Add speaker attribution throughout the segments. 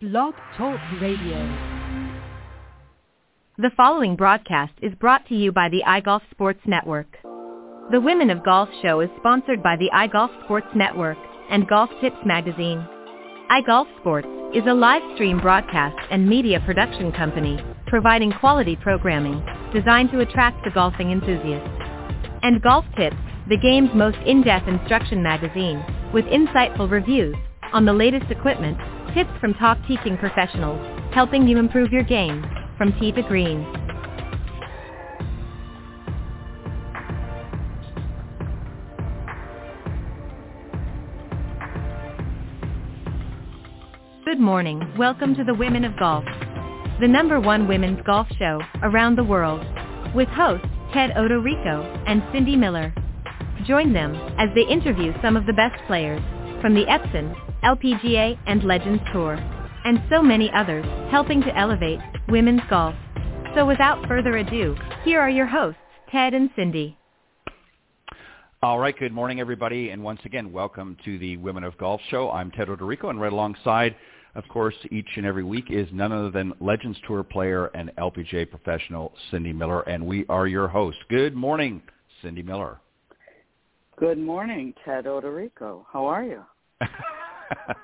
Speaker 1: Blog Talk Radio.
Speaker 2: The following broadcast is brought to you by the iGolf Sports Network. The Women of Golf show is sponsored by the iGolf Sports Network and Golf Tips magazine. iGolf Sports is a live stream broadcast and media production company providing quality programming designed to attract the golfing enthusiast. And Golf Tips, the game's most in-depth instruction magazine, with insightful reviews on the latest equipment, tips from top teaching professionals, helping you improve your game from tee to green. Good morning. Welcome to the Women of Golf, the number one women's golf show around the world, with hosts Ted Odorico and Cindy Miller. Join them as they interview some of the best players from the Epson, LPGA, and Legends Tour, and so many others, helping to elevate women's golf. So without further ado, here are your hosts, Ted and Cindy.
Speaker 3: All right, good morning, everybody, and once again, welcome to the Women of Golf Show. I'm Ted Odorico, and right alongside, of course, each and every week is none other than Legends Tour player and LPGA professional Cindy Miller, and we are your hosts. Good morning, Cindy Miller.
Speaker 4: Good morning, Ted Odorico. How are you?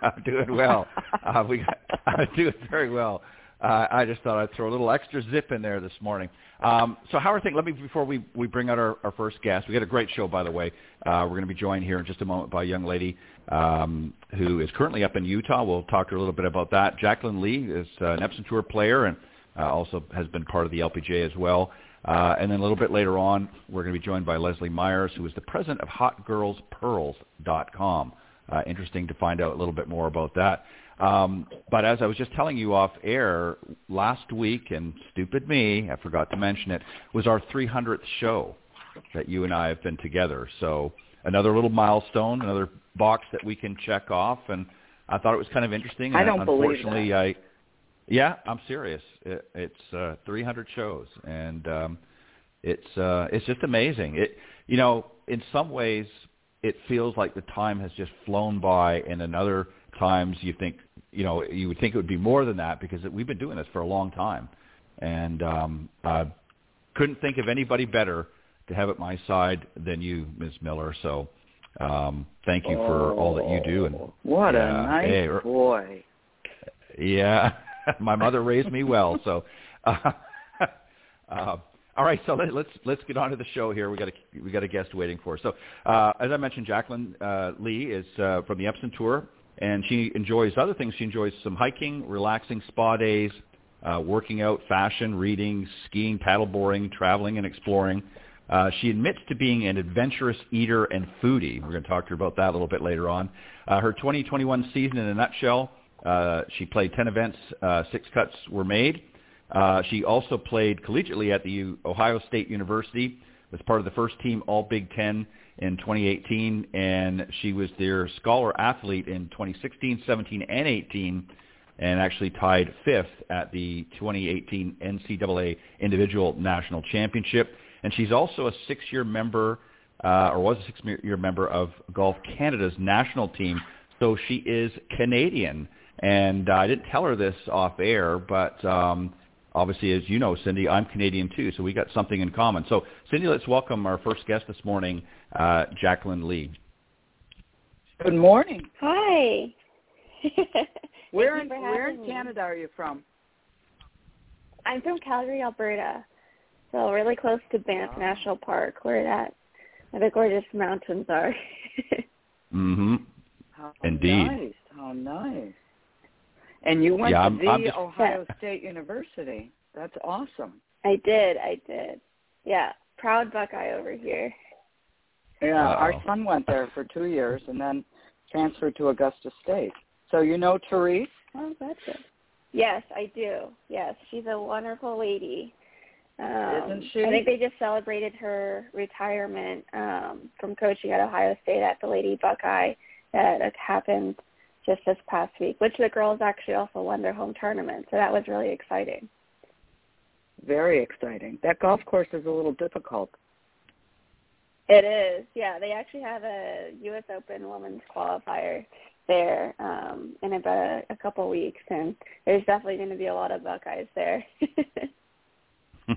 Speaker 3: I'm doing well. uh, we got, I'm doing very well. Uh, I just thought I'd throw a little extra zip in there this morning. Um, so how are things? Let me before we we bring out our, our first guest. We got a great show, by the way. Uh, we're going to be joined here in just a moment by a young lady um, who is currently up in Utah. We'll talk to her a little bit about that. Jaclyn Lee is uh, an Epson Tour player and uh, also has been part of the LPGA as well. Uh, and then a little bit later on, we're going to be joined by Leslie Myers, who is the president of HotGirlsPearls.com. Uh, interesting to find out a little bit more about that. Um, but as I was just telling you off air last week, and stupid me, I forgot to mention it, was our 300th show that you and I have been together. So another little milestone, another box that we can check off, and I thought it was kind of interesting.
Speaker 4: I don't
Speaker 3: unfortunately,
Speaker 4: believe that.
Speaker 3: I yeah, I'm serious. It, it's uh, 300 shows, and um, it's uh, it's just amazing. It you know, in some ways, it feels like the time has just flown by, and in other times you think you know you would think it would be more than that because we've been doing this for a long time, and um, uh, couldn't think of anybody better to have at my side than you, Ms. Miller. So um, thank you for all that you do. And
Speaker 4: what
Speaker 3: yeah,
Speaker 4: a nice
Speaker 3: hey, er-
Speaker 4: boy.
Speaker 3: yeah, my mother raised me well. So, uh, uh, all right. So let, let's let's get on to the show here. We got a we got a guest waiting for us. So, uh, as I mentioned, Jaclyn uh, Lee is uh, from the Epson Tour, and she enjoys other things. She enjoys some hiking, relaxing spa days, uh, working out, fashion, reading, skiing, paddleboarding, traveling, and exploring. Uh, she admits to being an adventurous eater and foodie. We're going to talk to her about that a little bit later on. Uh, her 2021 season in a nutshell, she played 10 events, six cuts were made. Uh, she also played collegiately at the Ohio State University, was part of the first team All Big Ten in 2018, and she was their scholar athlete in 2016, 17, and 18, and actually tied fifth at the 2018 NCAA Individual National Championship. And she's also a six-year member, uh, or was a six-year member of Golf Canada's national team. So she is Canadian. And uh, I didn't tell her this off air, but um, obviously, as you know, Cindy, I'm Canadian too, so we got something in common. So, Cindy, let's welcome our first guest this morning, uh, Jaclyn Lee.
Speaker 4: Good morning.
Speaker 5: Hi.
Speaker 4: Where in where
Speaker 5: having
Speaker 4: in
Speaker 5: me.
Speaker 4: Canada are you from?
Speaker 5: I'm from Calgary, Alberta. So really close to Banff
Speaker 4: Wow.
Speaker 5: National Park where that where the gorgeous mountains are.
Speaker 3: Mm-hmm.
Speaker 4: How
Speaker 3: Indeed.
Speaker 4: nice. How nice. And you went
Speaker 3: Yeah,
Speaker 4: to
Speaker 3: I'm-
Speaker 4: the
Speaker 3: I'm just-
Speaker 4: Ohio State University. That's awesome.
Speaker 5: I did, I did. Yeah. Proud Buckeye over here.
Speaker 4: Yeah, our
Speaker 3: Uh-oh.
Speaker 4: son went there for two years and then transferred to Augusta State. So you know Therese?
Speaker 5: Oh, that's it. Yes, I do. Yes, she's a wonderful lady. Um,
Speaker 4: Isn't she?
Speaker 5: I think they just celebrated her retirement um, from coaching at Ohio State at the Lady Buckeye that happened just this past week, which the girls actually also won their home tournament. So that was really exciting.
Speaker 4: Very exciting. That golf course is a little difficult.
Speaker 5: It is, yeah. They actually have a U.S. Open women's qualifier there um, in about a, a couple weeks, and there's definitely going to be a lot of Buckeyes there.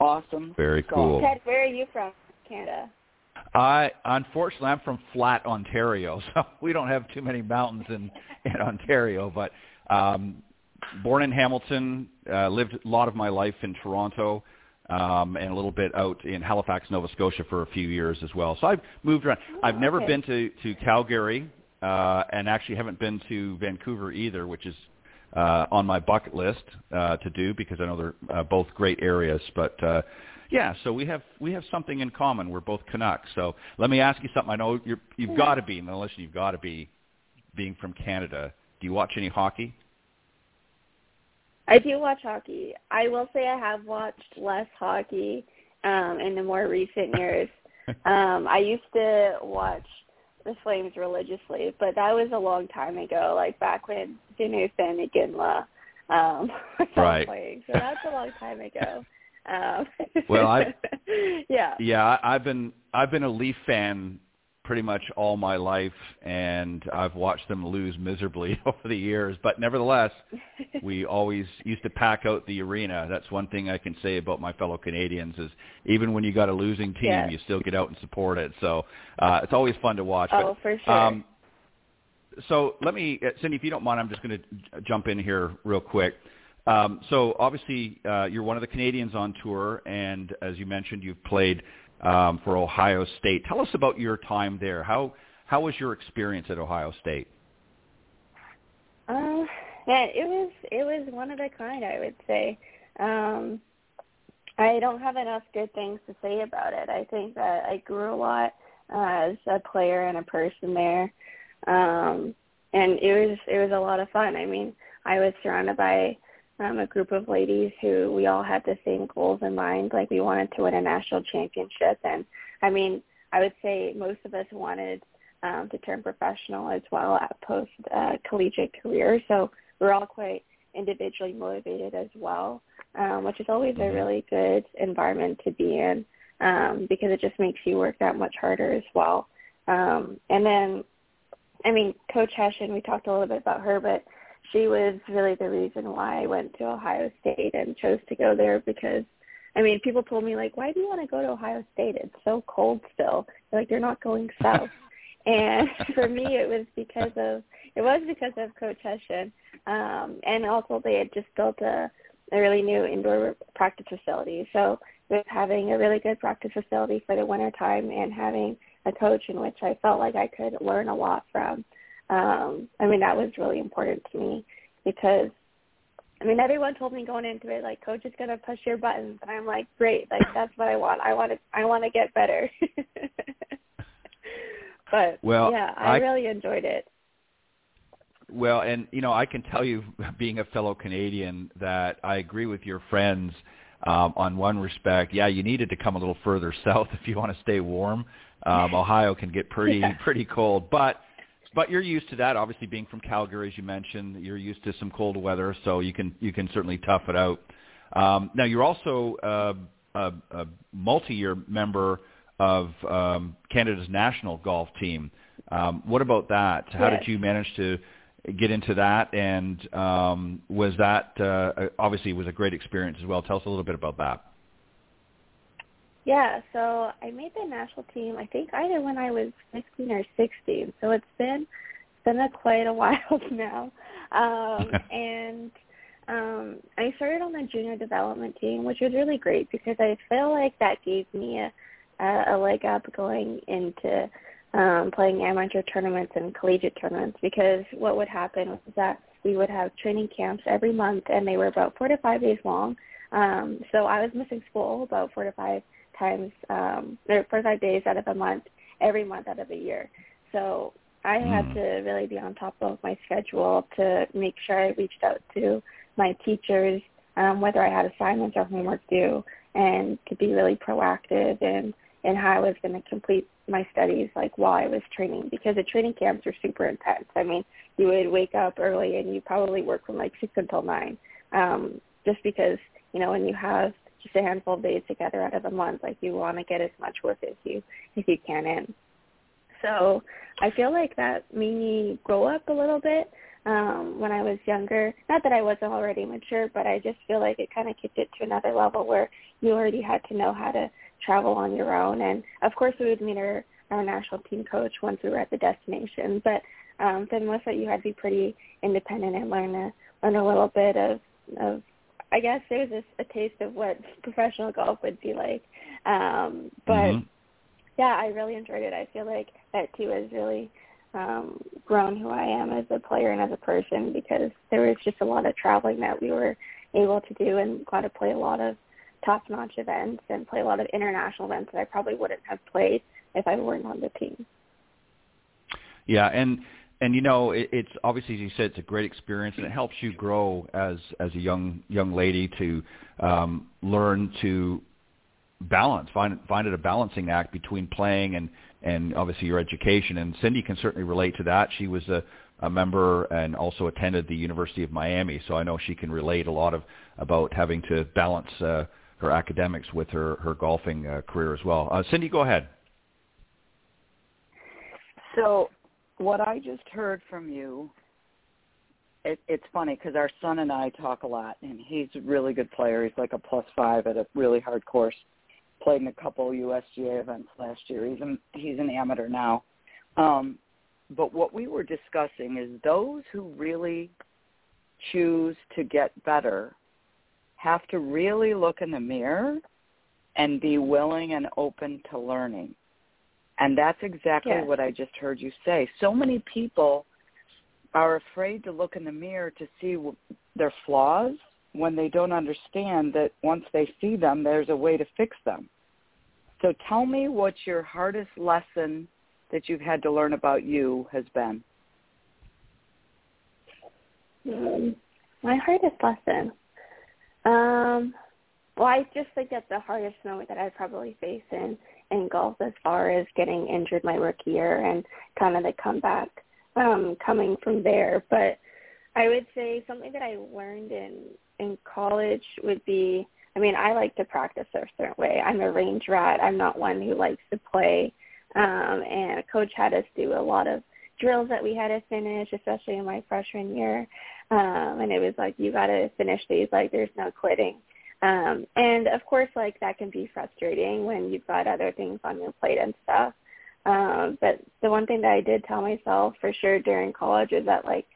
Speaker 4: awesome.
Speaker 3: Very cool.
Speaker 5: Ted, where are you from, Canada?
Speaker 3: I unfortunately I'm from flat Ontario, so we don't have too many mountains in in Ontario. But um, born in Hamilton, uh, lived a lot of my life in Toronto, um, and a little bit out in Halifax, Nova Scotia for a few years as well. So I've moved around.
Speaker 5: Oh,
Speaker 3: I've never
Speaker 5: okay.
Speaker 3: been to to Calgary, uh, and actually haven't been to Vancouver either, which is uh, on my bucket list uh, to do because I know they're uh, both great areas. But uh, yeah, so we have we have something in common. We're both Canucks. So let me ask you something. I know you're, you've got to be, and listen, you've got to be, being from Canada. Do you watch any hockey?
Speaker 5: I do watch hockey. I will say I have watched less hockey um, in the more recent years. um, I used to watch the Flames religiously, but that was a long time ago, like back when Dinus and Iginla um, was
Speaker 3: Right.
Speaker 5: playing. So that's a long time ago. Um,
Speaker 3: Well, I-
Speaker 5: yeah.
Speaker 3: Yeah, I've been I've been a Leaf fan pretty much all my life, and I've watched them lose miserably over the years. But nevertheless, we always used to pack out the arena. That's one thing I can say about my fellow Canadians is even when you got a losing team,
Speaker 5: Yes.
Speaker 3: you still get out and support it. So uh, it's always fun to watch.
Speaker 5: Oh,
Speaker 3: but,
Speaker 5: for sure.
Speaker 3: Um, so let me, uh, Cindy, if you don't mind, I'm just going to jump in here real quick. Um, so obviously, uh, you're one of the Canadians on tour, and as you mentioned, you've played um, for Ohio State. Tell us about your time there. How how was your experience at Ohio State?
Speaker 5: Uh, yeah, it was it was one of a kind, I would say. Um, I don't have enough good things to say about it. I think that I grew a lot uh, as a player and a person there, um, and it was it was a lot of fun. I mean, I was surrounded by um, a group of ladies who we all had the same goals in mind. Like we wanted to win a national championship, and I mean, I would say most of us wanted um, to turn professional as well at post uh, collegiate career. So we're all quite individually motivated as well, um, which is always a really good environment to be in um, because it just makes you work that much harder as well. Um, and then, I mean, Coach Hession, we talked a little bit about her, but she was really the reason why I went to Ohio State and chose to go there because I mean, people told me like, "Why do you want to go to Ohio State? It's so cold still." They're like, "You're not going south." and for me, it was because of it was because of Coach Hession, um, and also they had just built a a really new indoor practice facility. So with having a really good practice facility for the winter time and having a coach in which I felt like I could learn a lot from, um, I mean that was really important to me because I mean, everyone told me going into it, like, coach is gonna push your buttons, and I'm like, great, like that's what I want. I want to, I want to get better. but
Speaker 3: Well,
Speaker 5: yeah, I,
Speaker 3: I-
Speaker 5: really enjoyed it.
Speaker 3: Well, and you know, I can tell you, being a fellow Canadian, that I agree with your friends um, on one respect. Yeah, you needed to come a little further south if you want to stay warm. Um, Ohio can get pretty
Speaker 5: Yeah.
Speaker 3: pretty cold, but but you're used to that. Obviously, being from Calgary, as you mentioned, you're used to some cold weather, so you can you can certainly tough it out. Um, now, you're also uh, a, a multi-year member of um, Canada's national golf team. Um, what about that? How
Speaker 5: Yes.
Speaker 3: did you manage to get into that? And um, was that uh, obviously it was a great experience as well? Tell us a little bit about that.
Speaker 5: Yeah, so I made the national team. I think either when I was 15 or 16. So it's been it's been a, quite a while now. Um, and um, I started on the junior development team, which was really great because I feel like that gave me a, a, a leg up going into um, playing amateur tournaments and collegiate tournaments. Because what would happen was that we would have training camps every month, and they were about four to five days long. Um, so I was missing school about four to five times, um, or four to five days out of a month, every month out of a year. So I had
Speaker 3: Mm.
Speaker 5: to really be on top of my schedule to make sure I reached out to my teachers, um, whether I had assignments or homework due, and to be really proactive in in how I was going to complete my studies, like while I was training, because the training camps are super intense. I mean, you would wake up early and you probably work from like six until nine, um, just because you know when you have just a handful of days together out of a month, like you want to get as much work as you as you can in. So I feel like that made me grow up a little bit um, when I was younger. Not that I wasn't already mature, but I just feel like it kind of kicked it to another level where you already had to know how to travel on your own. And of course, we would meet our, our national team coach once we were at the destination. But um, for the most you had to be pretty independent and learn a learn a little bit of of I guess it was a, a taste of what professional golf would be like. Um, but mm-hmm. yeah, I really enjoyed it. I feel like that too has really um, grown who I am as a player and as a person because there was just a lot of traveling that we were able to do and got to play a lot of top-notch events and play a lot of international events that I probably wouldn't have played if I weren't on the team.
Speaker 3: Yeah, and and you know it, it's obviously as you said it's a great experience and it helps you grow as as a young young lady to um, learn to balance find find it a balancing act between playing and and obviously your education. And Cindy can certainly relate to that. She was a a member and also attended the University of Miami so I know she can relate a lot of about having to balance uh, her academics with her her golfing uh, career as well. Uh, Cindy go ahead.
Speaker 4: So what I just heard from you, it, it's funny because our son and I talk a lot, and he's a really good player. He's like a plus five at a really hard course. Played in a couple USGA events last year. He's he's an amateur now. Um, but what we were discussing is those who really choose to get better have to really look in the mirror and be willing and open to learning. And that's exactly what I just heard you say. So many people are afraid to look in the mirror to see their flaws when they don't understand that once they see them, there's a way to fix them. So tell me what your hardest lesson that you've had to learn about you has been.
Speaker 5: Um, my hardest lesson. Um, well, I just think that the hardest moment that I probably face in golf as far as getting injured my rookie year and kind of the comeback um, coming from there. But I would say something that I learned in in college would be I mean, I like to practice a certain way. I'm a range rat. I'm not one who likes to play. Um, and a coach had us do a lot of drills that we had to finish, especially in my freshman year. Um, and it was like, you got to finish these. Like, there's no quitting. Um, and of course, like that can be frustrating when you've got other things on your plate and stuff. Um, but the one thing that I did tell myself for sure during college is that like,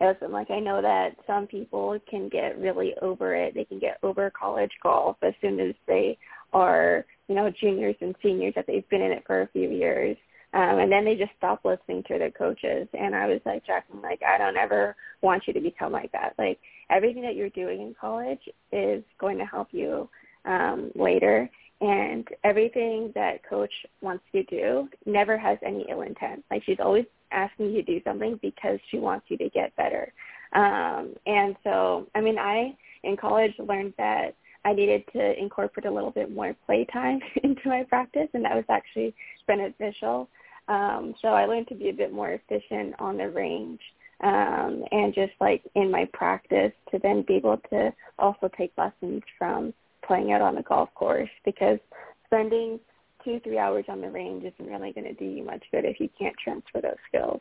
Speaker 5: listen, like I know that some people can get really over it. They can get over college golf as soon as they are, you know, juniors and seniors that they've been in it for a few years. Um, and then they just stop listening to their coaches. And I was like, Jaclyn, like, I don't ever want you to become like that. Like, everything that you're doing in college is going to help you um, later. And everything that coach wants you to do never has any ill intent. Like, she's always asking you to do something because she wants you to get better. Um, and so, I mean, I, in college, learned that I needed to incorporate a little bit more playtime into my practice, and that was actually beneficial. Um, so I learned to be a bit more efficient on the range um, and just like in my practice to then be able to also take lessons from playing out on the golf course because spending two, three hours on the range isn't really going to do you much good if you can't transfer those skills.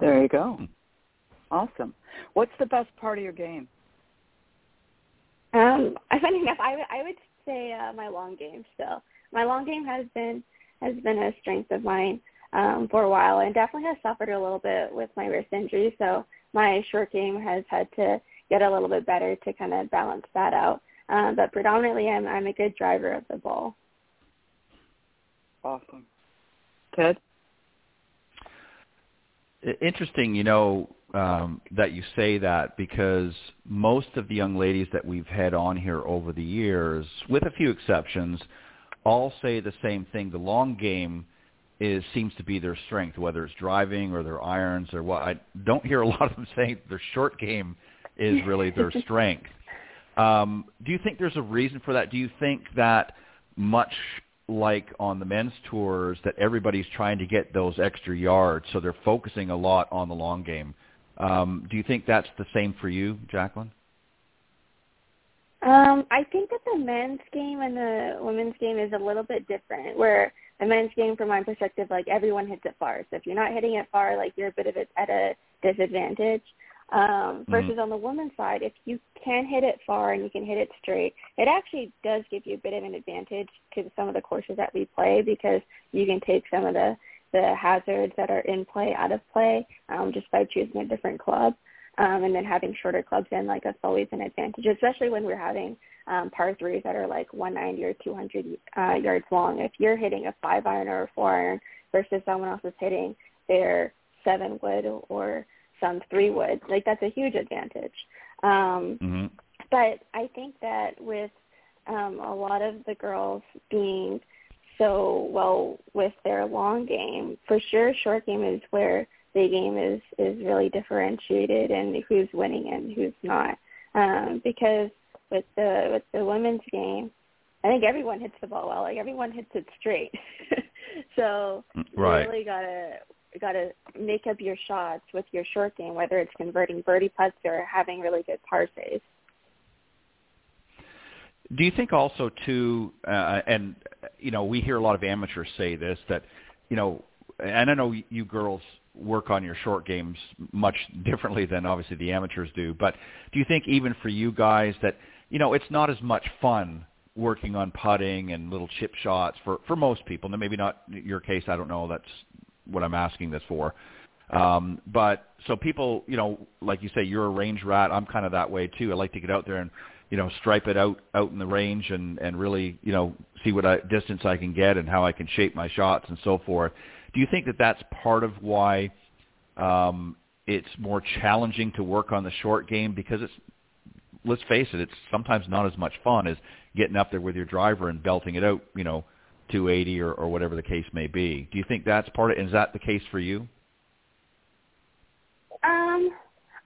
Speaker 4: There you go. Awesome. What's the best part of your game?
Speaker 5: Um, funny enough, I, w- I would say uh, my long game still. My long game has been has been a strength of mine um, for a while, and definitely has suffered a little bit with my wrist injury. So my short game has had to get a little bit better to kind of balance that out. Um, but predominantly, I'm I'm a good driver of the ball.
Speaker 4: Awesome, Ted.
Speaker 3: Interesting, you know, um, that you say that because most of the young ladies that we've had on here over the years, with a few exceptions, all say the same thing. The long game is seems to be their strength, whether it's driving or their irons or what. I don't hear a lot of them saying their short game is really their strength. Um, do you think there's a reason for that? Do you think that much like on the men's tours that everybody's trying to get those extra yards, so they're focusing a lot on the long game? Um, do you think that's the same for you, Jaclyn?
Speaker 5: Um, I think that the men's game and the women's game is a little bit different. Where the men's game, from my perspective, like everyone hits it far. So if you're not hitting it far, like you're a bit of it at a disadvantage. Um, versus mm-hmm. on the women's side, if you can hit it far and you can hit it straight, it actually does give you a bit of an advantage to some of the courses that we play because you can take some of the the hazards that are in play out of play um, just by choosing a different club. Um, and then having shorter clubs in, like that's always an advantage, especially when we're having um, par threes that are like 190 or 200 uh, yards long. If you're hitting a five iron or a four iron versus someone else is hitting their seven wood or some three wood, like that's a huge advantage. Um, mm-hmm. But I think that with um, a lot of the girls being so well with their long game, for sure, short game is where the game is is really differentiated and who's winning and who's not. Um, because with the with the women's game, I think everyone hits the ball well. Like everyone hits it straight. so
Speaker 3: right.
Speaker 5: you really gotta gotta make up your shots with your short game, whether it's converting birdie putts or having really good par saves.
Speaker 3: Do you think also too, uh, and you know, we hear a lot of amateurs say this that, you know, and I know you girls work on your short games much differently than obviously the amateurs do, but do you think even for you guys that, you know, it's not as much fun working on putting and little chip shots for for most people. And maybe not your case. I don't know. That's what I'm asking this for. Um, but so people, you know, like you say, you're a range rat. I'm kind of that way too. I like to get out there and you know, stripe it out out in the range and and really, you know, see what I, distance I can get and how I can shape my shots and so forth. Do you think that that's part of why um, it's more challenging to work on the short game because it's let's face it, it's sometimes not as much fun as getting up there with your driver and belting it out, you know, 280 or, or whatever the case may be. Do you think that's part of? And is that the case for you?
Speaker 5: Um,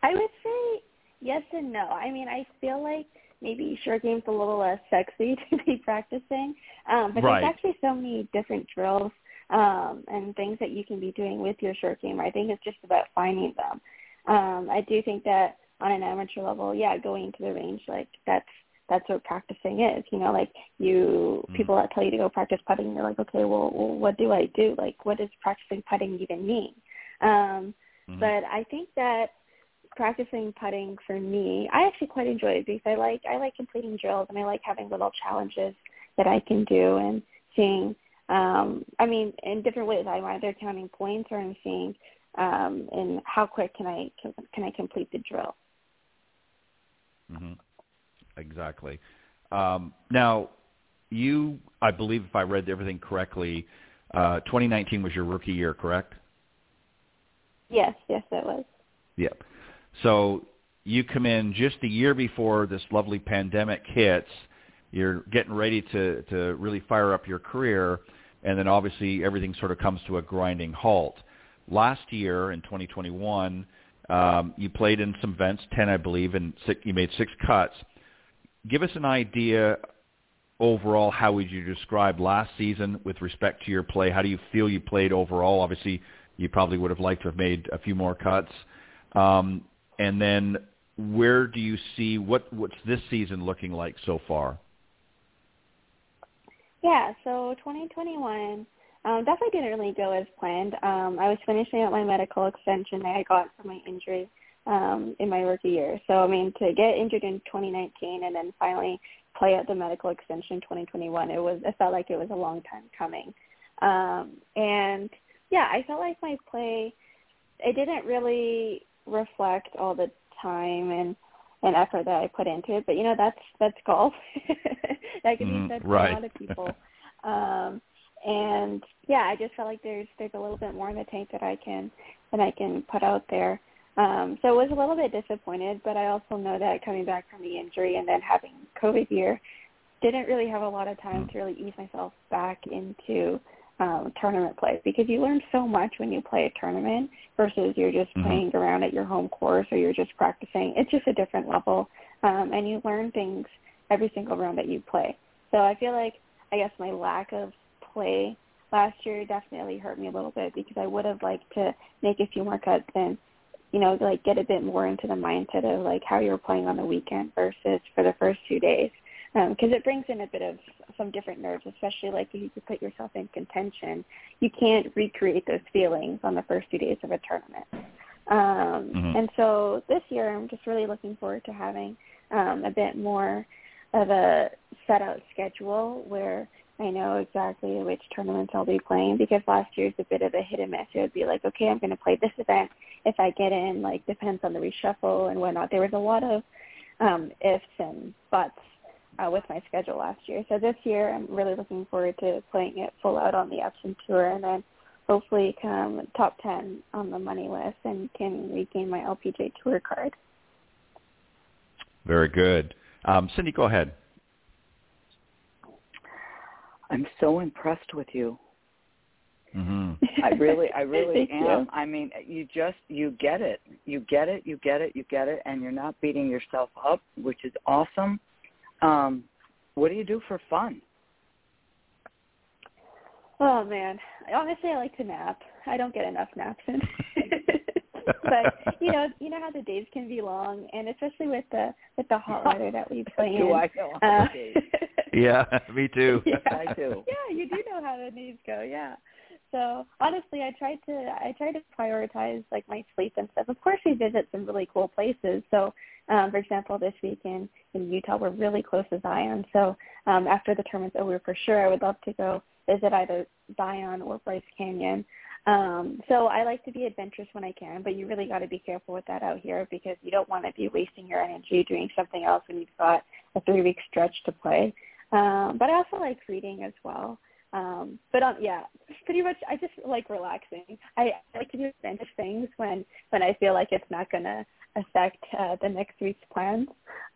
Speaker 5: I would say yes and no. I mean, I feel like maybe short game's a little less sexy to be practicing. Um, but
Speaker 3: right.
Speaker 5: there's actually so many different drills um, and things that you can be doing with your short game. I think it's just about finding them. Um, I do think that on an amateur level, yeah, going to the range, like that's that's what practicing is. You know, like you mm. people that tell you to go practice putting, you're like, okay, well, well, what do I do? Like, what does practicing putting even mean? Um, mm-hmm. But I think that practicing putting for me, I actually quite enjoy it because I like I like completing drills and I like having little challenges that I can do and seeing. Um, I mean, in different ways. I'm either counting points or I'm seeing um, in how quick can I can, can I complete the drill.
Speaker 3: Mm-hmm. Exactly. Um, now, you, I believe, if I read everything correctly, uh, 2019 was your rookie year, correct?
Speaker 5: Yes, yes, it was.
Speaker 3: Yep. So you come in just a year before this lovely pandemic hits. You're getting ready to to really fire up your career, and then obviously everything sort of comes to a grinding halt. Last year in 2021, um, you played in some events, 10 I believe, and six, you made six cuts. Give us an idea overall. How would you describe last season with respect to your play? How do you feel you played overall? Obviously, you probably would have liked to have made a few more cuts. Um, and then where do you see what what's this season looking like so far?
Speaker 5: Yeah, so 2021 um, definitely didn't really go as planned. Um, I was finishing up my medical extension that I got from my injury um, in my rookie year. So I mean, to get injured in 2019 and then finally play at the medical extension 2021, it was it felt like it was a long time coming. Um, and yeah, I felt like my play it didn't really reflect all the time and and effort that I put into it. But you know, that's that's golf. that can
Speaker 3: mm,
Speaker 5: be said for
Speaker 3: right.
Speaker 5: a lot of people. um, and yeah, I just felt like there's there's a little bit more in the tank that I can that I can put out there. Um, so I was a little bit disappointed, but I also know that coming back from the injury and then having COVID year, didn't really have a lot of time to really ease myself back into um, tournament play because you learn so much when you play a tournament versus you're just mm-hmm. playing around at your home course or you're just practicing. It's just a different level, um, and you learn things every single round that you play. So I feel like I guess my lack of play last year definitely hurt me a little bit because I would have liked to make a few more cuts and you know like get a bit more into the mindset of like how you're playing on the weekend versus for the first two days. Because um, it brings in a bit of some different nerves, especially like if you put yourself in contention, you can't recreate those feelings on the first two days of a tournament. Um, mm-hmm. And so this year, I'm just really looking forward to having um, a bit more of a set out schedule where I know exactly which tournaments I'll be playing because last year's a bit of a hit and miss. It would be like, okay, I'm going to play this event. If I get in, like depends on the reshuffle and whatnot. There was a lot of um, ifs and buts uh, with my schedule last year. So this year, I'm really looking forward to playing it full out on the Epson tour, and then hopefully come top ten on the money list and can regain my LPGA tour card.
Speaker 3: Very good, um, Cindy. Go ahead.
Speaker 4: I'm so impressed with you.
Speaker 3: Mm-hmm.
Speaker 4: I really, I really am.
Speaker 5: You.
Speaker 4: I mean, you just you get it, you get it, you get it, you get it, and you're not beating yourself up, which is awesome. Um, what do you do for fun?
Speaker 5: Oh man, honestly, I like to nap. I don't get enough naps in. but you know, you know how the days can be long, and especially with the with the hot weather that we play
Speaker 4: do
Speaker 5: in.
Speaker 4: I know how uh, days.
Speaker 3: yeah, me too.
Speaker 5: Yeah,
Speaker 4: I do.
Speaker 5: Yeah, you do know how the days go. Yeah. So honestly, I tried to I tried to prioritize like my sleep and stuff. Of course, we visit some really cool places. So, um, for example, this weekend in Utah, we're really close to Zion. So um, after the tournament's over, for sure, I would love to go visit either Zion or Bryce Canyon. Um, so I like to be adventurous when I can, but you really got to be careful with that out here because you don't want to be wasting your energy doing something else when you've got a three-week stretch to play. Um, but I also like reading as well. Um, but um, yeah, pretty much I just like relaxing. I, I like to do adventurous things when when I feel like it's not gonna affect uh, the next week's plans.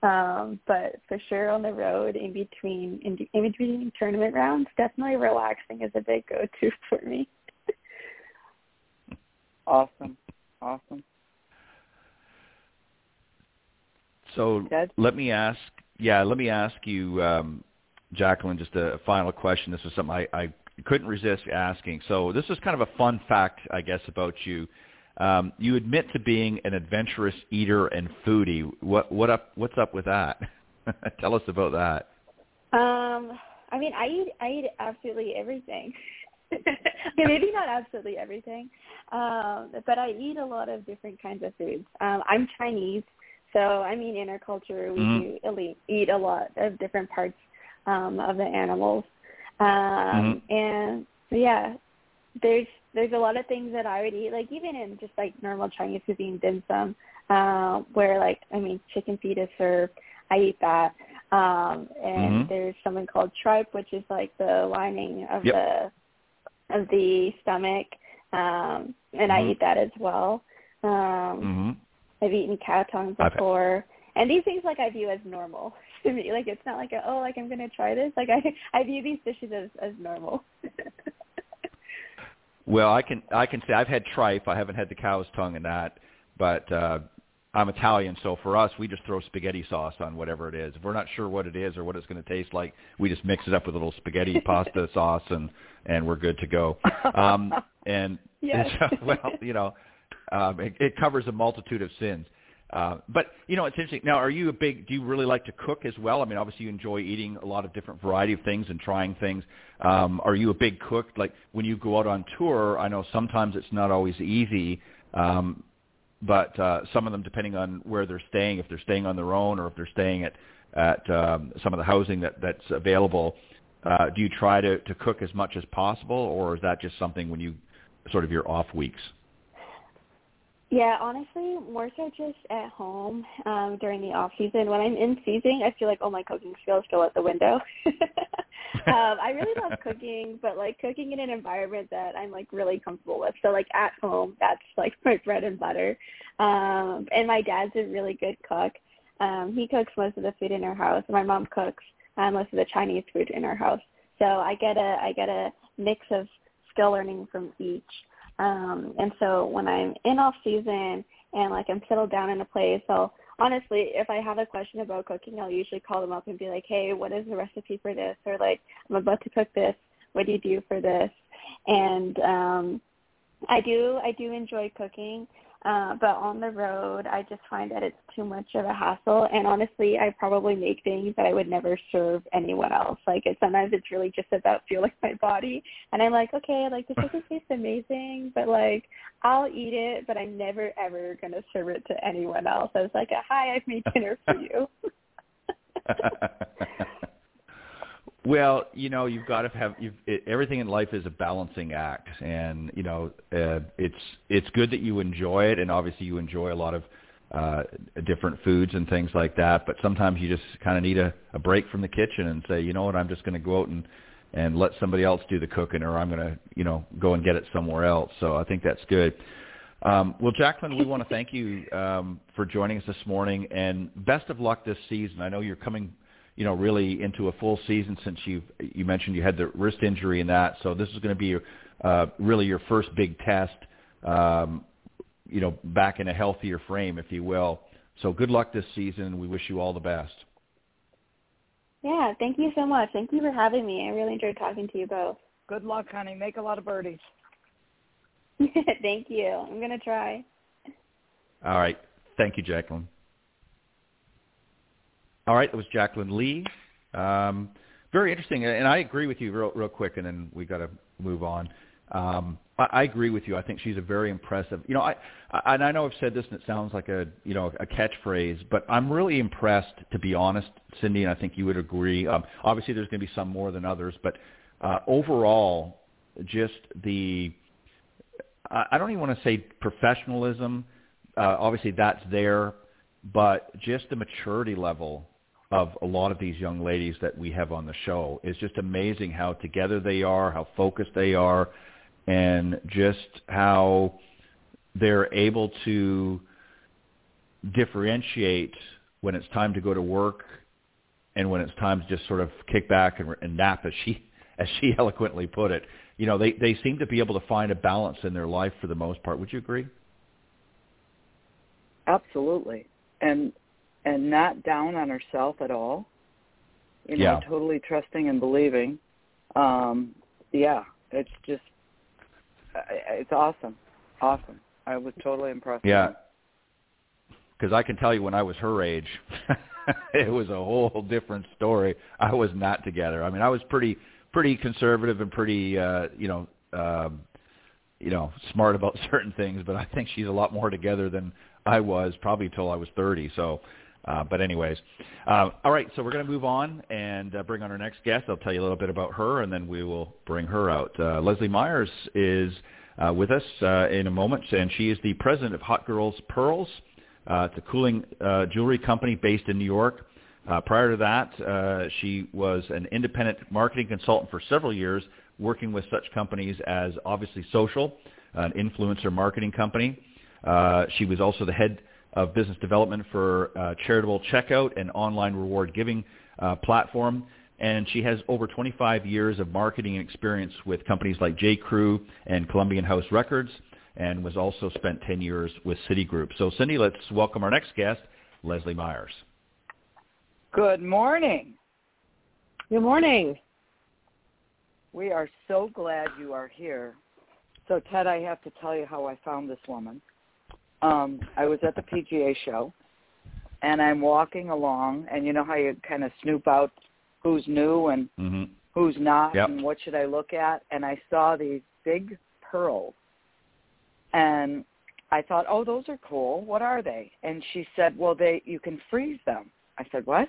Speaker 5: Um, but for sure on the road in between in, in between tournament rounds, definitely relaxing is a big go-to for me.
Speaker 4: awesome, awesome.
Speaker 3: So let me ask, yeah, let me ask you. Um, Jaclyn, just a final question. This was something I, I couldn't resist asking. So this is kind of a fun fact, I guess, about you. Um, you admit to being an adventurous eater and foodie. What what up? What's up with that? Tell us about that.
Speaker 5: Um, I mean, I eat I eat absolutely everything. okay, maybe not absolutely everything, um, but I eat a lot of different kinds of foods. Um, I'm Chinese, so I mean, in our culture, we mm-hmm. do eat a lot of different parts um, of the animals. Um, mm-hmm. And yeah, there's there's a lot of things that I would eat, like even in just like normal Chinese cuisine, dim sum, uh, where like I mean chicken feet is served. I eat that. Um, and mm-hmm. there's something called tripe, which is like the lining of
Speaker 3: yep.
Speaker 5: the of the stomach, um, and mm-hmm. I eat that as well. Um,
Speaker 3: mm-hmm.
Speaker 5: I've eaten cow tongue before, and these things like I view as normal to me. Like it's not like a, oh, like I'm gonna try this. Like I I view these dishes as as normal.
Speaker 3: well, I can I can say I've had tripe. I haven't had the cow's tongue and that, but uh I'm Italian, so for us, we just throw spaghetti sauce on whatever it is. If we're not sure what it is or what it's going to taste like, we just mix it up with a little spaghetti pasta sauce, and and we're good to go. Um, and
Speaker 5: yes.
Speaker 3: well, you know, um, it, it covers a multitude of sins. Uh, but you know, it's interesting. Now, are you a big? Do you really like to cook as well? I mean, obviously, you enjoy eating a lot of different variety of things and trying things. Um, are you a big cook? Like when you go out on tour, I know sometimes it's not always easy. Um, but uh, some of them, depending on where they're staying, if they're staying on their own or if they're staying at at um, some of the housing that that's available, uh, do you try to to cook as much as possible, or is that just something when you sort of your off weeks?
Speaker 5: Yeah, honestly, more so just at home um, during the off season. When I'm in season, I feel like all my cooking skills go out the window. um, I really love cooking, but like cooking in an environment that I'm like really comfortable with. So like at home, that's like my bread and butter. Um, and my dad's a really good cook. Um, he cooks most of the food in our house. My mom cooks uh, most of the Chinese food in our house. So I get a I get a mix of skill learning from each. Um, and so when I'm in off season and like I'm settled down in a place, so honestly, if I have a question about cooking, I'll usually call them up and be like, hey, what is the recipe for this? Or like, I'm about to cook this. What do you do for this? And um, I do, I do enjoy cooking. Uh, but on the road, I just find that it's too much of a hassle. And honestly, I probably make things that I would never serve anyone else. Like it, sometimes it's really just about fueling my body. And I'm like, okay, like this doesn't taste amazing, but like I'll eat it, but I'm never ever gonna serve it to anyone else. I was like, hi, I've made dinner for you.
Speaker 3: Well, you know, you've got to have you've, it, everything in life is a balancing act, and you know, uh, it's it's good that you enjoy it, and obviously you enjoy a lot of uh, different foods and things like that. But sometimes you just kind of need a, a break from the kitchen and say, you know what, I'm just going to go out and and let somebody else do the cooking, or I'm going to you know go and get it somewhere else. So I think that's good. Um, well, Jaclyn, we want to thank you um, for joining us this morning, and best of luck this season. I know you're coming you know, really into a full season since you you mentioned you had the wrist injury and that. So this is going to be your, uh, really your first big test, um, you know, back in a healthier frame, if you will. So good luck this season. We wish you all the best.
Speaker 5: Yeah, thank you so much. Thank you for having me. I really enjoyed talking to you both.
Speaker 4: Good luck, honey. Make a lot of birdies.
Speaker 5: thank you. I'm going to try.
Speaker 3: All right. Thank you, Jaclyn. All right, it was Jaclyn Lee. Um, very interesting, and I agree with you real, real quick, and then we got to move on. Um, I, I agree with you. I think she's a very impressive. You know, I, I and I know I've said this, and it sounds like a you know a catchphrase, but I'm really impressed, to be honest, Cindy, and I think you would agree. Um, obviously, there's going to be some more than others, but uh, overall, just the I don't even want to say professionalism. Uh, obviously, that's there, but just the maturity level of a lot of these young ladies that we have on the show. It's just amazing how together they are, how focused they are, and just how they're able to differentiate when it's time to go to work and when it's time to just sort of kick back and, and nap, as she as she eloquently put it. You know, they they seem to be able to find a balance in their life for the most part. Would you agree?
Speaker 4: Absolutely. And and not down on herself at all. You know,
Speaker 3: yeah.
Speaker 4: totally trusting and believing. Um, yeah, it's just it's awesome, awesome. I was totally impressed.
Speaker 3: Yeah, because I can tell you when I was her age, it was a whole different story. I was not together. I mean, I was pretty pretty conservative and pretty uh, you know um, you know smart about certain things, but I think she's a lot more together than I was probably until I was 30. So uh, but anyways, uh, all right. So we're going to move on and uh, bring on our next guest. I'll tell you a little bit about her, and then we will bring her out. Uh, Leslie Myers is uh, with us in a moment, and she is the president of Hot Girls Pearls. Uh, it's a cooling uh, jewelry company based in New York. Uh, prior to that, uh, she was an independent marketing consultant for several years, working with such companies as Obviously Social, an influencer marketing company. Uh, she was also the head of business development for uh, charitable checkout and online reward giving uh, platform. And she has over 25 years of marketing experience with companies like J. Crew and Columbian House Records and was also spent 10 years with Citigroup. So Cindy, let's welcome our next guest, Leslie Myers.
Speaker 4: Good morning.
Speaker 6: Good morning.
Speaker 4: We are so glad you are here. So Ted, I have to tell you how I found this woman um, I was at the PGA show, and I'm walking along, and you know how you kind of snoop out who's new and
Speaker 3: mm-hmm.
Speaker 4: who's not,
Speaker 3: yep.
Speaker 4: and what should I look at, and I saw these big pearls, and I thought, oh, those are cool. What are they? And she said, well, they you can freeze them. I said, what?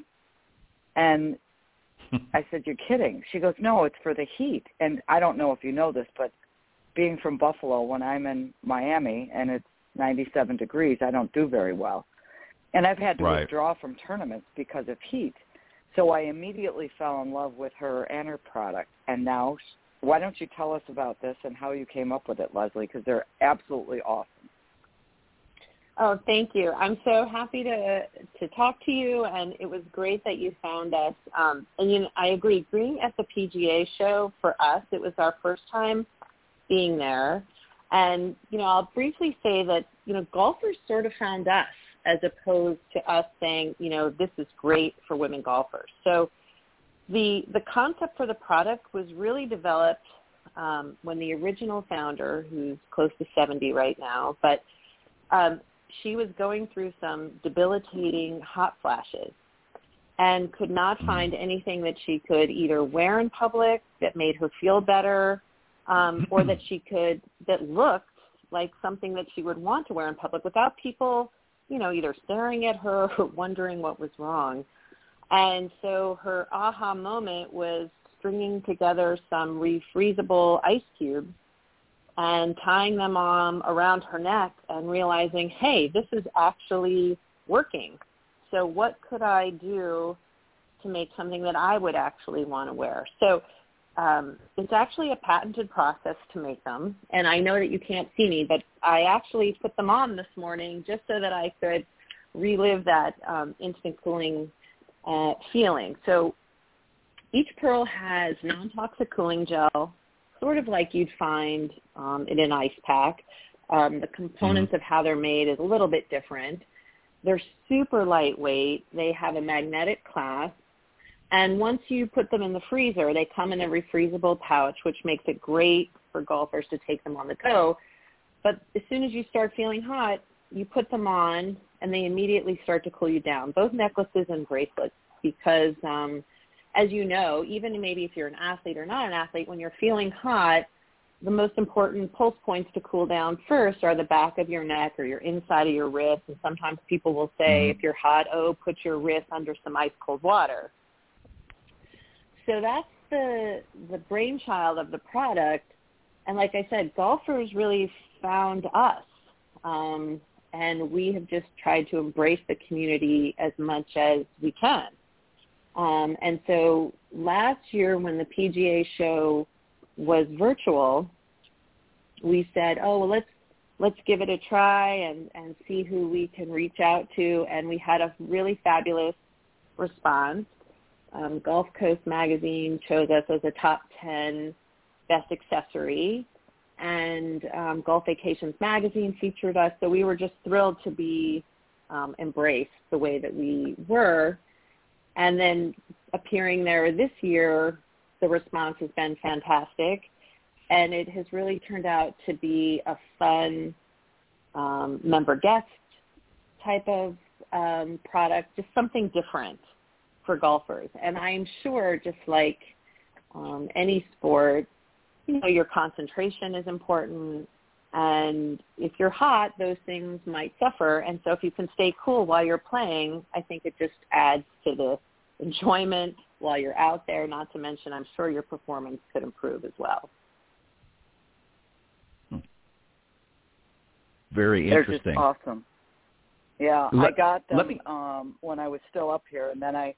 Speaker 4: And I said, you're kidding. She goes, no, it's for the heat. And I don't know if you know this, but being from Buffalo, when I'm in Miami and it's 97 degrees, I don't do very well. And I've had to
Speaker 3: right.
Speaker 4: withdraw from tournaments because of heat. So I immediately fell in love with her and her product. And now, why don't you tell us about this and how you came up with it, Leslie? Because they're absolutely awesome.
Speaker 6: Oh, thank you. I'm so happy to to talk to you, and it was great that you found us. Um, and you know, I agree. Being at the PGA show for us, it was our first time being there, and, you know, I'll briefly say that, you know, golfers sort of found us as opposed to us saying, you know, this is great for women golfers. So the, the concept for the product was really developed um, when the original founder, who's close to 70 right now, but um, she was going through some debilitating hot flashes and could not
Speaker 3: Mm-hmm.
Speaker 6: find anything that she could either wear in public that made her feel better um, or that she could that looked like something that she would want to wear in public without people, you know, either staring at her or wondering what was wrong. And so her aha moment was stringing together some refreezable ice cubes and tying them on around her neck and realizing, hey, this is actually working. So what could I do to make something that I would actually want to wear? So um, it's actually a patented process to make them. And I know that you can't see me, but I actually put them on this morning just so that I could relive that um, instant cooling uh, feeling. So each pearl has non-toxic cooling gel, sort of like you'd find um, in an ice pack. Um, the components of how they're made is a little bit different. They're super lightweight. They have a magnetic clasp. And once you put them in the freezer, they come in a refreezable pouch, which makes it great for golfers to take them on the go. But as soon as you start feeling hot, you put them on and they immediately start to cool you down, both necklaces and bracelets, because um, as you know, even maybe if you're an athlete or not an athlete, when you're feeling hot, the most important pulse points to cool down first are the back of your neck or your inside of your wrist. And sometimes people will say, if you're hot, oh, put your wrist under some ice cold water. So that's the the brainchild of the product. And like I said, golfers really found us. Um, and we have just tried to embrace the community as much as we can. Um, and so last year when the PGA show was virtual, we said, oh, well, let's let's give it a try and, and see who we can reach out to. And we had a really fabulous response. Um, Gulf Coast Magazine chose us as a top 10 best accessory. And um, Golf Vacations Magazine featured us. So we were just thrilled to be um, embraced the way that we were. And then appearing there this year, the response has been fantastic. And it has really turned out to be a fun um, member guest type of um, product, just something different for golfers. And I'm sure just like um, any sport, you know, your concentration is important. And if you're hot, those things might suffer. And so if you can stay cool while you're playing, I think it just adds to the enjoyment while you're out there, not to mention I'm sure your performance could improve as well.
Speaker 3: Very interesting.
Speaker 4: They're
Speaker 3: interesting.
Speaker 4: just awesome. Yeah, I got them
Speaker 3: me-
Speaker 4: um, when I was still up here, and then I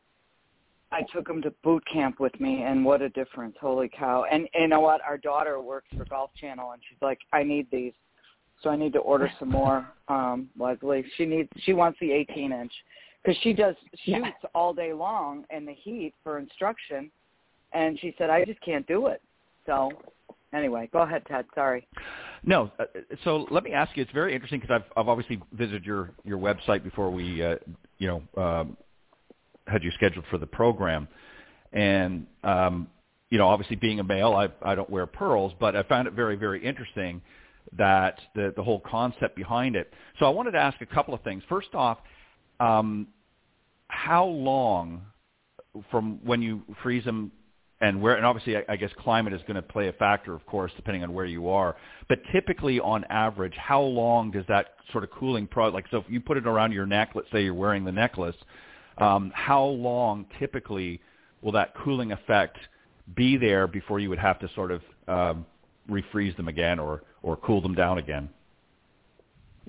Speaker 4: I took them to boot camp with me, and what a difference! Holy cow! And, and you know what? Our daughter works for Golf Channel, and she's like, I need these, so I need to order some more. Um, Leslie, she needs she wants the 18 inch because she does shoots
Speaker 6: Yeah.
Speaker 4: all day long in the heat for instruction, and she said I just can't do it. So anyway, go ahead, Ted. Sorry.
Speaker 3: No, uh, so let me ask you. It's very interesting because I've I've obviously visited your your website before we uh, you know um, had you scheduled for the program, and um, you know obviously being a male, I I don't wear pearls, but I found it very very interesting that the the whole concept behind it. So I wanted to ask a couple of things. First off, um, how long from when you freeze them and where and obviously I, I guess climate is going to play a factor of course depending on where you are but typically on average how long does that sort of cooling pro like so if you put it around your neck let's say you're wearing the necklace um, how long typically will that cooling effect be there before you would have to sort of um, refreeze them again or or cool them down again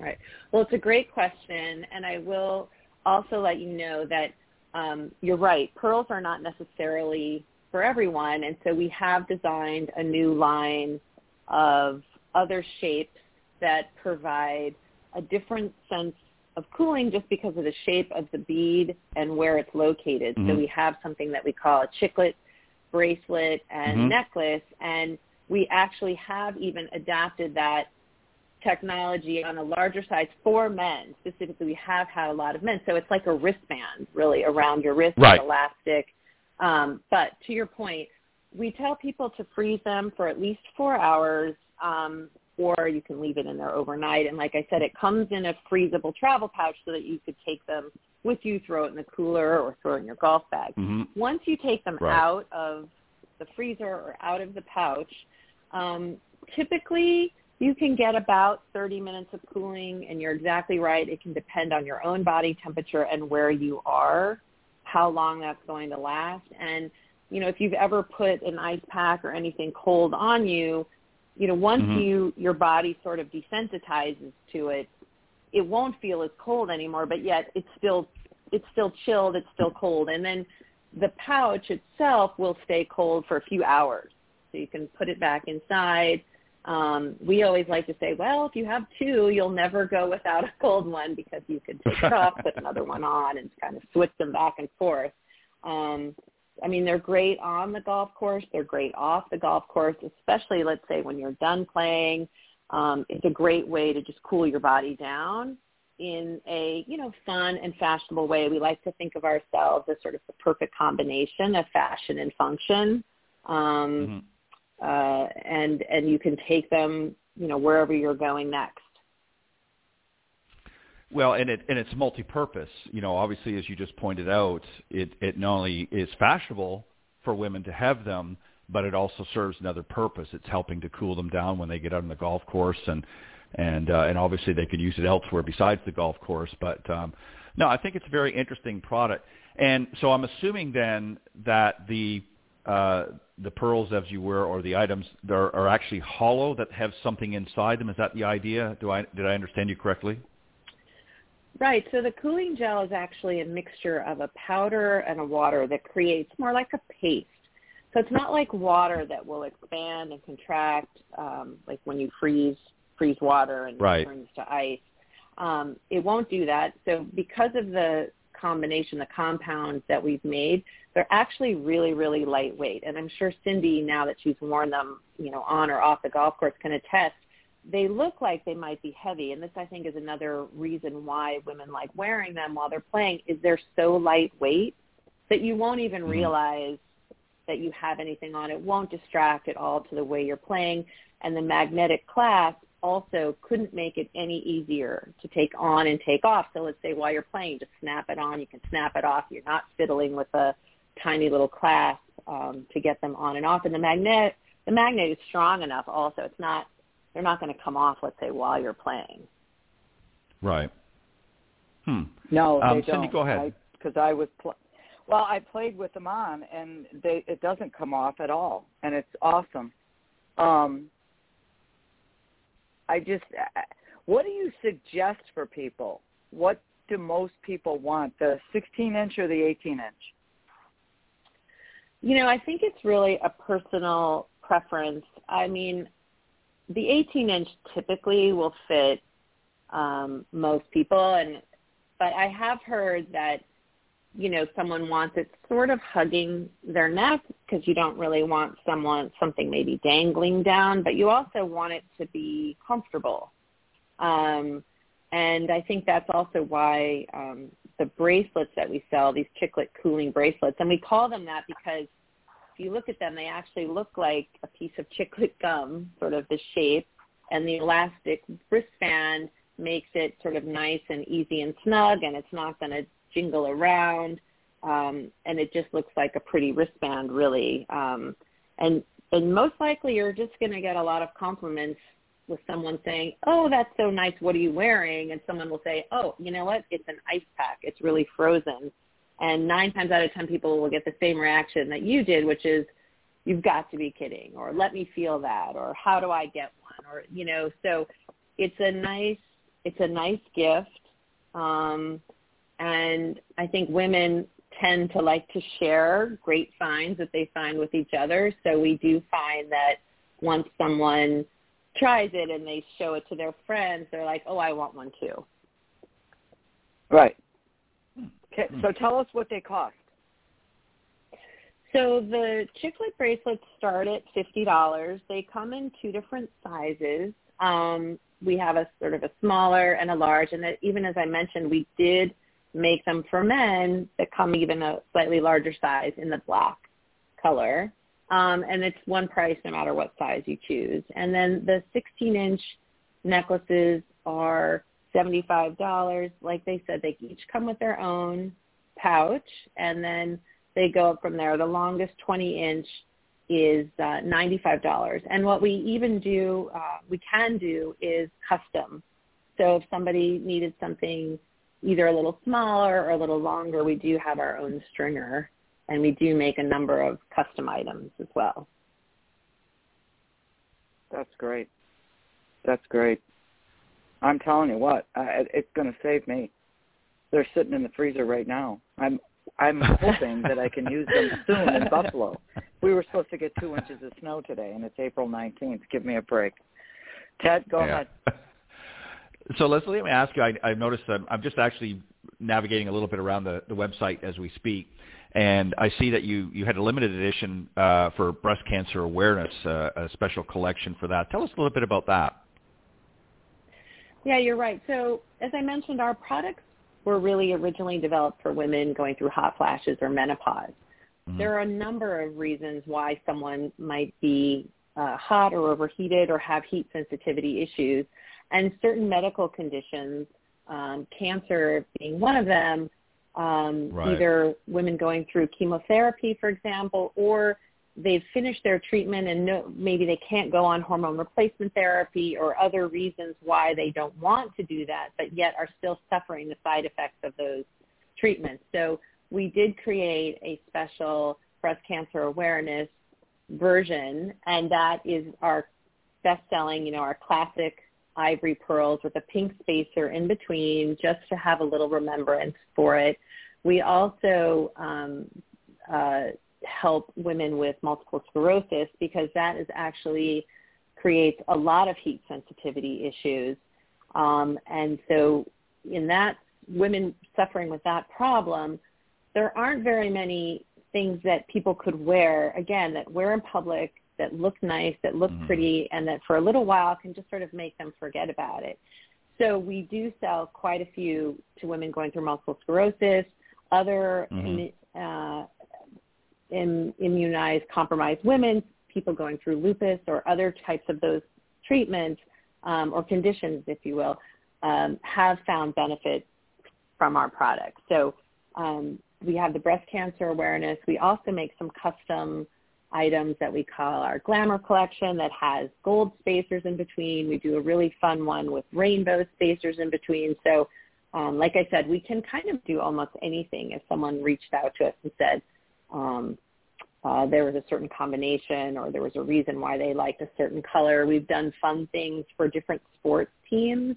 Speaker 6: Right. Well, it's a great question, and I will also let you know that um, you're right. Pearls are not necessarily for everyone, and so we have designed a new line of other shapes that provide a different sense of cooling just because of the shape of the bead and where it's located. So
Speaker 3: Mhm.
Speaker 6: we have something that we call a chiclet bracelet and
Speaker 3: Mhm.
Speaker 6: necklace, and we actually have even adapted that technology on a larger size for men. Specifically, we have had a lot of men. So it's like a wristband really around your wrist
Speaker 3: Right.
Speaker 6: elastic. Um, but to your point, we tell people to freeze them for at least four hours. Um, or you can leave it in there overnight. And like I said, it comes in a freezable travel pouch so that you could take them with you, throw it in the cooler, or throw it in your golf bag.
Speaker 3: Mm-hmm.
Speaker 6: Once you take them
Speaker 3: Right.
Speaker 6: out of the freezer or out of the pouch, um, typically you can get about 30 minutes of cooling, and you're exactly right. It can depend on your own body temperature and where you are, how long that's going to last. And, you know, if you've ever put an ice pack or anything cold on you, you know, once
Speaker 3: Mhm.
Speaker 6: you your body sort of desensitizes to it, it won't feel as cold anymore, but yet it's still it's still chilled, it's still cold. And then the pouch itself will stay cold for a few hours. So you can put it back inside. Um, we always like to say, well, if you have two, you'll never go without a cold one because you could take it off, put another one on, and kind of switch them back and forth. Um, I mean, they're great on the golf course. They're great off the golf course, especially, let's say, when you're done playing. Um, it's a great way to just cool your body down in a you know fun and fashionable way. We like to think of ourselves as sort of the perfect combination of fashion and function. Um,
Speaker 3: Mhm.
Speaker 6: uh, and and you can take them you know wherever you're going next.
Speaker 3: Well, and it and it's multi-purpose. You know, obviously, as you just pointed out, it it not only is fashionable for women to have them, but it also serves another purpose. It's helping to cool them down when they get out on the golf course, and and uh, and obviously they could use it elsewhere besides the golf course. But um, no, I think it's a very interesting product. And so I'm assuming then that the uh, the pearls, as you were, or the items are, are actually hollow that have something inside them. Is that the idea? Do I did I understand you correctly?
Speaker 6: Right. So the cooling gel is actually a mixture of a powder and a water that creates more like a paste. So it's not like water that will expand and contract, um, like when you freeze freeze water and
Speaker 3: Right.
Speaker 6: it turns to ice. Um, it won't do that. So because of the combination, the compounds that we've made, they're actually really, really lightweight. And I'm sure Cindy, now that she's worn them, you know, on or off the golf course, can attest they look like they might be heavy and this i think is another reason why women like wearing them while they're playing is they're so lightweight that you won't even
Speaker 3: Mhm.
Speaker 6: realize that you have anything on. It won't distract at all to the way you're playing. And the magnetic clasp also couldn't make it any easier to take on and take off. So let's say while you're playing just snap it on you can snap it off. You're not fiddling with a tiny little clasp um, to get them on and off. And the magnet the magnet is strong enough also. It's not they're not going to come off, let's say, while you're playing.
Speaker 3: Right. Hmm.
Speaker 4: No,
Speaker 3: Um,
Speaker 4: they don't.
Speaker 3: Cindy, go ahead.
Speaker 4: Because I, was, pl- well, I played with them on, and they it doesn't come off at all, and it's awesome. Um, I just, uh, what do you suggest for people? What do most people want? The 16 inch or the 18 inch?
Speaker 6: You know, I think it's really a personal preference. I mean, the 18 inch typically will fit um, most people, and but I have heard that you know someone wants it sort of hugging their neck because you don't really want someone something maybe dangling down, but you also want it to be comfortable. Um, and I think that's also why um, the bracelets that we sell, these chiclet cooling bracelets, and we call them that because you look at them, they actually look like a piece of chiclet gum, sort of the shape, and the elastic wristband makes it sort of nice and easy and snug, and it's not going to jingle around, um, and it just looks like a pretty wristband, really. Um, and and most likely, you're just going to get a lot of compliments with someone saying, "Oh, that's so nice. What are you wearing?" And someone will say, "Oh, you know what? It's an ice pack. It's really frozen." And nine times out of ten, people will get the same reaction that you did, which is, "You've got to be kidding," or "Let me feel that," or "How do I get one?" Or you know, so it's a nice it's a nice gift, um, and I think women tend to like to share great finds that they find with each other. So we do find that once someone tries it and they show it to their friends, they're like, "Oh, I want one too."
Speaker 4: Right. So tell us what they cost.
Speaker 6: So the chiclet bracelets start at fifty dollars. They come in two different sizes. Um, we have a sort of a smaller and a large, and even as I mentioned, we did make them for men that come even a slightly larger size in the black color. Um, and it's one price no matter what size you choose. And then the 16-inch necklaces are $75. Like they said, they each come with their own pouch, and then they go up from there. The longest 20-inch is uh, $95. And what we even do, uh, we can do is custom. So if somebody needed something either a little smaller or a little longer, we do have our own stringer, and we do make a number of custom items as well.
Speaker 4: That's great. That's great. I'm telling you what, uh, it's going to save me. They're sitting in the freezer right now. I'm I'm hoping that I can use them soon in Buffalo. We were supposed to get two inches of snow today, and it's April 19th. Give me a break. Ted, go yeah. ahead.
Speaker 3: So Leslie, let me ask you. I, I've noticed that I'm just actually navigating a little bit around the, the website as we speak, and I see that you you had a limited edition uh, for breast cancer awareness, uh, a special collection for that. Tell us a little bit about that.
Speaker 6: Yeah, you're right. So as I mentioned, our products were really originally developed for women going through hot flashes or menopause. Mm-hmm. There are a number of reasons why someone might be uh, hot or overheated or have heat sensitivity issues, and certain medical conditions, um, cancer being one of them, um, right. either women going through chemotherapy, for example, or they've finished their treatment and no, maybe they can't go on hormone replacement therapy or other reasons why they don't want to do that, but yet are still suffering the side effects of those treatments. So we did create a special breast cancer awareness version, and that is our best-selling, you know, our classic ivory pearls with a pink spacer in between just to have a little remembrance for it. We also um, uh, help women with multiple sclerosis because that is actually creates a lot of heat sensitivity issues. Um, and so in that, women suffering with that problem, there aren't very many things that people could wear, again, that wear in public, that look nice, that look mm-hmm. pretty, and that for a little while can just sort of make them forget about it. So we do sell quite a few to women going through multiple sclerosis, other mm-hmm. uh, immunized compromised women, people going through lupus or other types of those treatments um, or conditions, if you will, um, have found benefit from our products. So um, we have the breast cancer awareness. We also make some custom items that we call our glamour collection that has gold spacers in between. We do a really fun one with rainbow spacers in between. So um, like I said, we can kind of do almost anything if someone reached out to us and said, um, uh, there was a certain combination or there was a reason why they liked a certain color. We've done fun things for different sports teams.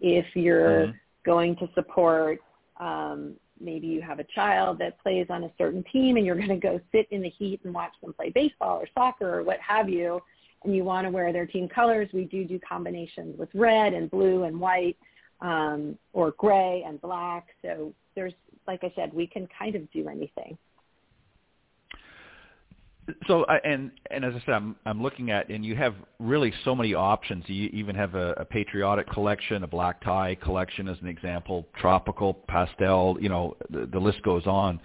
Speaker 6: If you're mm-hmm. going to support, um, maybe you have a child that plays on a certain team and you're going to go sit in the heat and watch them play baseball or soccer or what have you, and you want to wear their team colors, we do do combinations with red and blue and white um, or gray and black. So there's, like I said, we can kind of do anything
Speaker 3: so and and as I said, I'm I'm looking at and you have really so many options. You even have a, a patriotic collection, a black tie collection as an example, tropical, pastel. You know, the, the list goes on.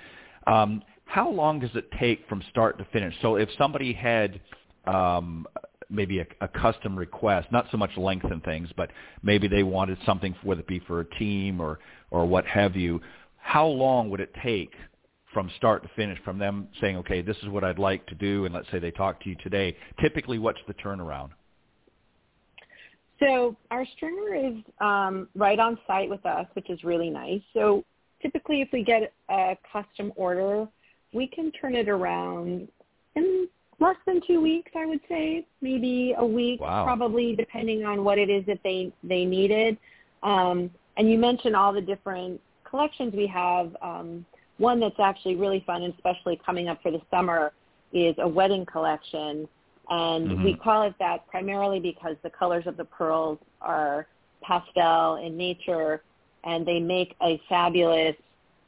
Speaker 3: Um, how long does it take from start to finish? So if somebody had um, maybe a, a custom request, not so much length and things, but maybe they wanted something, whether it be for a team or or what have you. How long would it take from start to finish, from them saying, okay, this is what I'd like to do, and let's say they talk to you today, typically what's the turnaround?
Speaker 6: So our stringer is um, right on site with us, which is really nice. So typically if we get a custom order, we can turn it around in less than two weeks, I would say, maybe a week,
Speaker 3: wow.
Speaker 6: probably depending on what it is that they, they needed. Um, and you mentioned all the different collections we have. Um, one that's actually really fun, and especially coming up for the summer, is a wedding collection. And mm-hmm. we call it that primarily because the colors of the pearls are pastel in nature, and they make a fabulous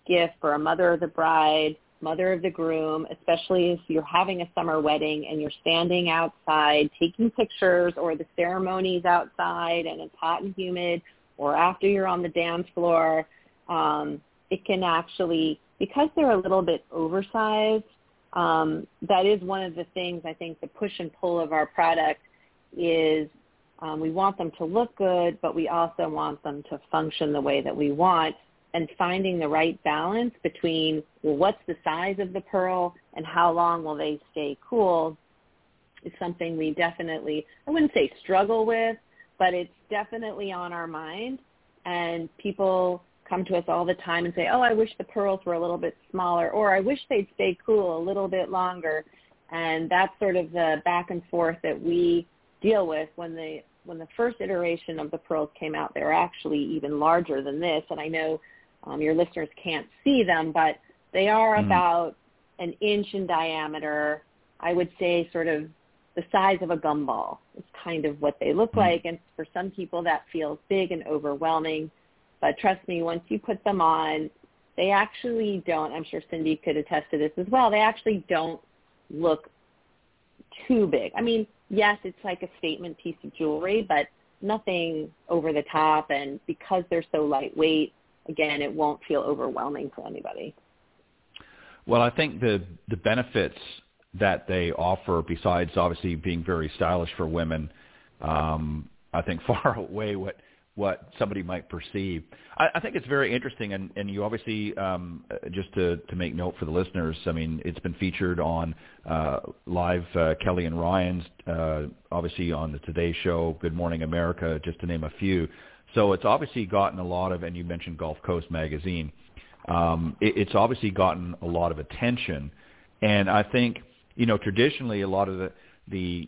Speaker 6: gift for a mother of the bride, mother of the groom, especially if you're having a summer wedding and you're standing outside taking pictures or the ceremony's outside and it's hot and humid or after you're on the dance floor. Um, it can actually because they're a little bit oversized, um, that is one of the things I think the push and pull of our product is um, we want them to look good, but we also want them to function the way that we want and finding the right balance between well, what's the size of the pearl and how long will they stay cool is something we definitely, I wouldn't say struggle with, but it's definitely on our mind. And people come to us all the time and say, oh, I wish the pearls were a little bit smaller, or I wish they'd stay cool a little bit longer. And that's sort of the back and forth that we deal with when the when the first iteration of the pearls came out. They were actually even larger than this, and I know um, your listeners can't see them, but they are mm-hmm. about an inch in diameter. I would say sort of the size of a gumball is kind of what they look mm-hmm. like. And for some people that feels big and overwhelming. But trust me, once you put them on, they actually don't, I'm sure Cindy could attest to this as well, they actually don't look too big. I mean, yes, it's like a statement piece of jewelry, but nothing over the top. And because they're so lightweight, again, it won't feel overwhelming to anybody.
Speaker 3: Well, I think the the benefits that they offer, besides obviously being very stylish for women, um, I think far away what what somebody might perceive. I, I think it's very interesting, and, and you obviously um, just to, to make note for the listeners. I mean, it's been featured on uh, live uh, Kelly and Ryan's, uh, obviously on the Today Show, Good Morning America, just to name a few. So it's obviously gotten a lot of, and you mentioned Gulf Coast Magazine. Um, it, it's obviously gotten a lot of attention, and I think you know traditionally a lot of the the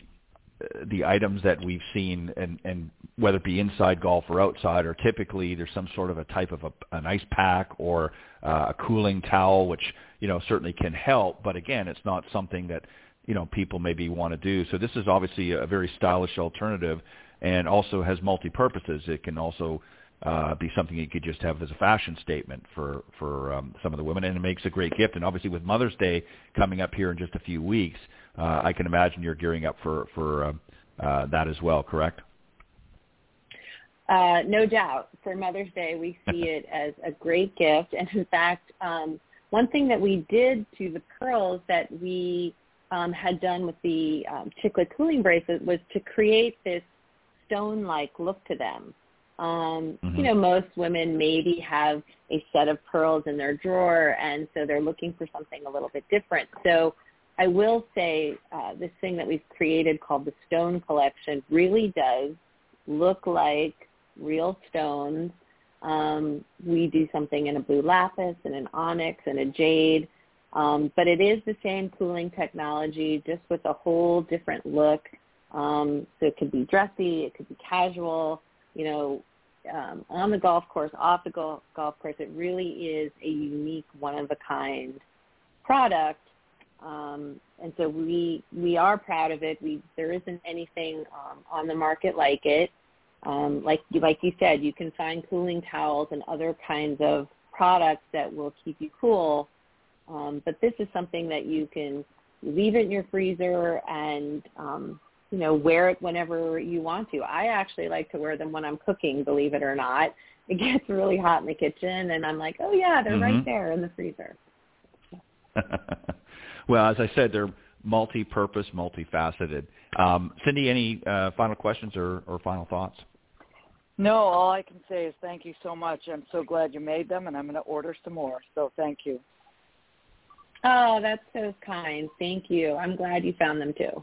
Speaker 3: the items that we've seen, and, and whether it be inside golf or outside, are typically there's some sort of a type of a, an ice pack or uh, a cooling towel, which you know certainly can help. But again, it's not something that you know people maybe want to do. So this is obviously a very stylish alternative, and also has multi purposes. It can also uh, be something you could just have as a fashion statement for for um, some of the women, and it makes a great gift. And obviously, with Mother's Day coming up here in just a few weeks, uh, I can imagine you're gearing up for for uh, uh, that as well. Correct?
Speaker 6: Uh, no doubt. For Mother's Day, we see it as a great gift, and in fact, um, one thing that we did to the pearls that we um, had done with the um, chiclet cooling bracelet was to create this stone-like look to them. Um, mm-hmm. You know, most women maybe have a set of pearls in their drawer, and so they're looking for something a little bit different. So I will say uh, this thing that we've created called the Stone Collection really does look like real stones. Um, we do something in a blue lapis and an onyx and a jade, um, but it is the same cooling technology, just with a whole different look. Um, so it could be dressy, it could be casual, you know, um, on the golf course, off the golf, golf course. It really is a unique, one-of-a-kind product. Um, and so we we are proud of it. We there isn't anything um, on the market like it. Um, like like you said, you can find cooling towels and other kinds of products that will keep you cool. Um, but this is something that you can leave it in your freezer and um, you know, wear it whenever you want to. I actually like to wear them when I'm cooking, believe it or not. It gets really hot in the kitchen and I'm like, oh yeah, they're mm-hmm. right there in the freezer.
Speaker 3: well, as I said, they're multi-purpose, multifaceted. Um, Cindy, any uh, final questions or, or final thoughts?
Speaker 4: No, all I can say is thank you so much. I'm so glad you made them, and I'm going to order some more. So thank you.
Speaker 6: Oh, that's so kind. Thank you. I'm glad you found them too.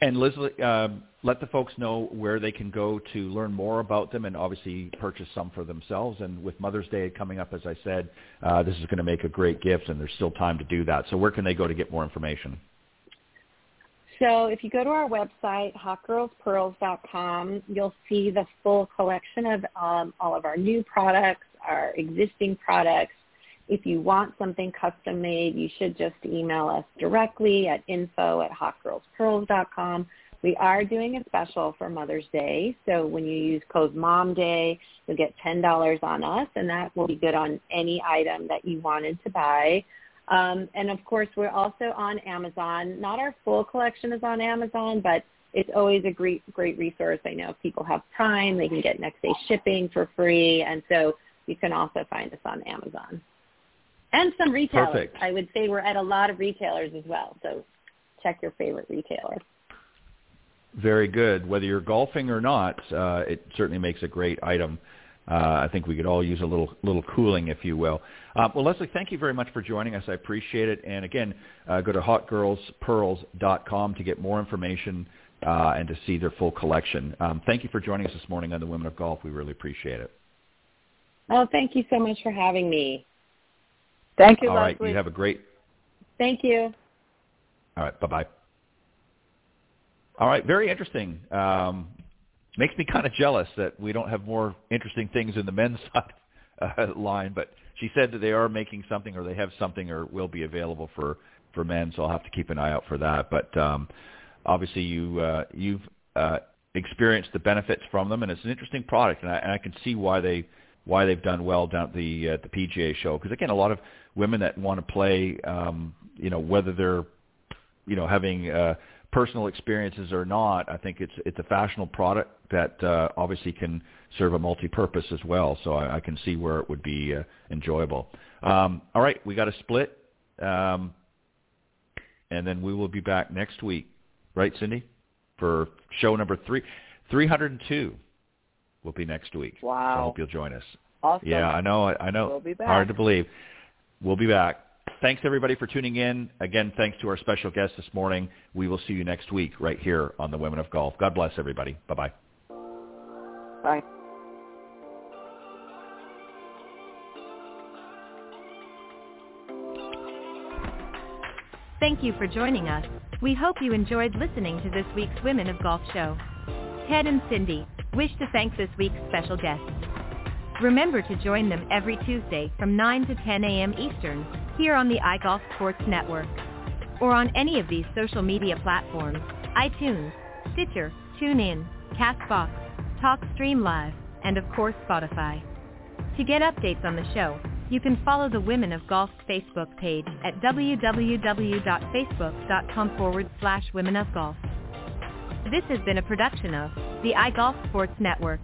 Speaker 3: And Liz, uh, let the folks know where they can go to learn more about them and obviously purchase some for themselves. And with Mother's Day coming up, as I said, uh, this is going to make a great gift, and there's still time to do that. So where can they go to get more information?
Speaker 6: So if you go to our website, hotgirlspearls.com, you'll see the full collection of um, all of our new products, our existing products, if you want something custom made, you should just email us directly at info at hotgirlspearls.com. We are doing a special for Mother's Day. So when you use code MOMDAY, you'll get $10 on us, and that will be good on any item that you wanted to buy. Um, and of course, we're also on Amazon. Not our full collection is on Amazon, but it's always a great, great resource. I know if people have Prime, they can get next day shipping for free. And so you can also find us on Amazon. And some retailers.
Speaker 3: Perfect.
Speaker 6: I would say we're at a lot of retailers as well. So check your favorite retailer.
Speaker 3: Very good. Whether you're golfing or not, uh, it certainly makes a great item. Uh, I think we could all use a little little cooling, if you will. Uh, well, Leslie, thank you very much for joining us. I appreciate it. And again, uh, go to hotgirlspearls.com to get more information uh, and to see their full collection. Um, thank you for joining us this morning on the Women of Golf. We really appreciate it.
Speaker 6: Oh, thank you so much for having me.
Speaker 4: Thank you,
Speaker 3: All right,
Speaker 4: Leslie.
Speaker 3: you have a great.
Speaker 6: Thank you.
Speaker 3: All right, bye bye. All right, very interesting. Um, makes me kind of jealous that we don't have more interesting things in the men's side uh, line. But she said that they are making something, or they have something, or will be available for for men. So I'll have to keep an eye out for that. But um, obviously, you uh, you've uh, experienced the benefits from them, and it's an interesting product, and I, and I can see why they why they've done well down at the uh, the PGA show. Because again, a lot of women that want to play, um, you know, whether they're you know having uh, personal experiences or not, I think it's it's a fashionable product that uh, obviously can serve a multi-purpose as well. So I, I can see where it would be uh, enjoyable. Um, all right, we got a split, um, and then we will be back next week, right, Cindy, for show number three, three hundred and two. Will be next week. So I hope you'll join us.
Speaker 4: Awesome.
Speaker 3: Yeah, I know. I, I know.
Speaker 4: We'll be back.
Speaker 3: Hard to believe. We'll be back. Thanks everybody for tuning in. Again, thanks to our special guest this morning. We will see you next week right here on the Women of Golf. God bless everybody. Bye bye.
Speaker 4: Bye.
Speaker 2: Thank you for joining us. We hope you enjoyed listening to this week's Women of Golf show. Ted and Cindy wish to thank this week's special guests. Remember to join them every Tuesday from 9 to 10 a.m. Eastern here on the iGolf Sports Network or on any of these social media platforms, iTunes, Stitcher, TuneIn, CastBox, TalkStream Live, and of course Spotify. To get updates on the show, you can follow the Women of Golf Facebook page at www.facebook.com forward slash Women of Golf. This has been a production of the iGolf Sports Network.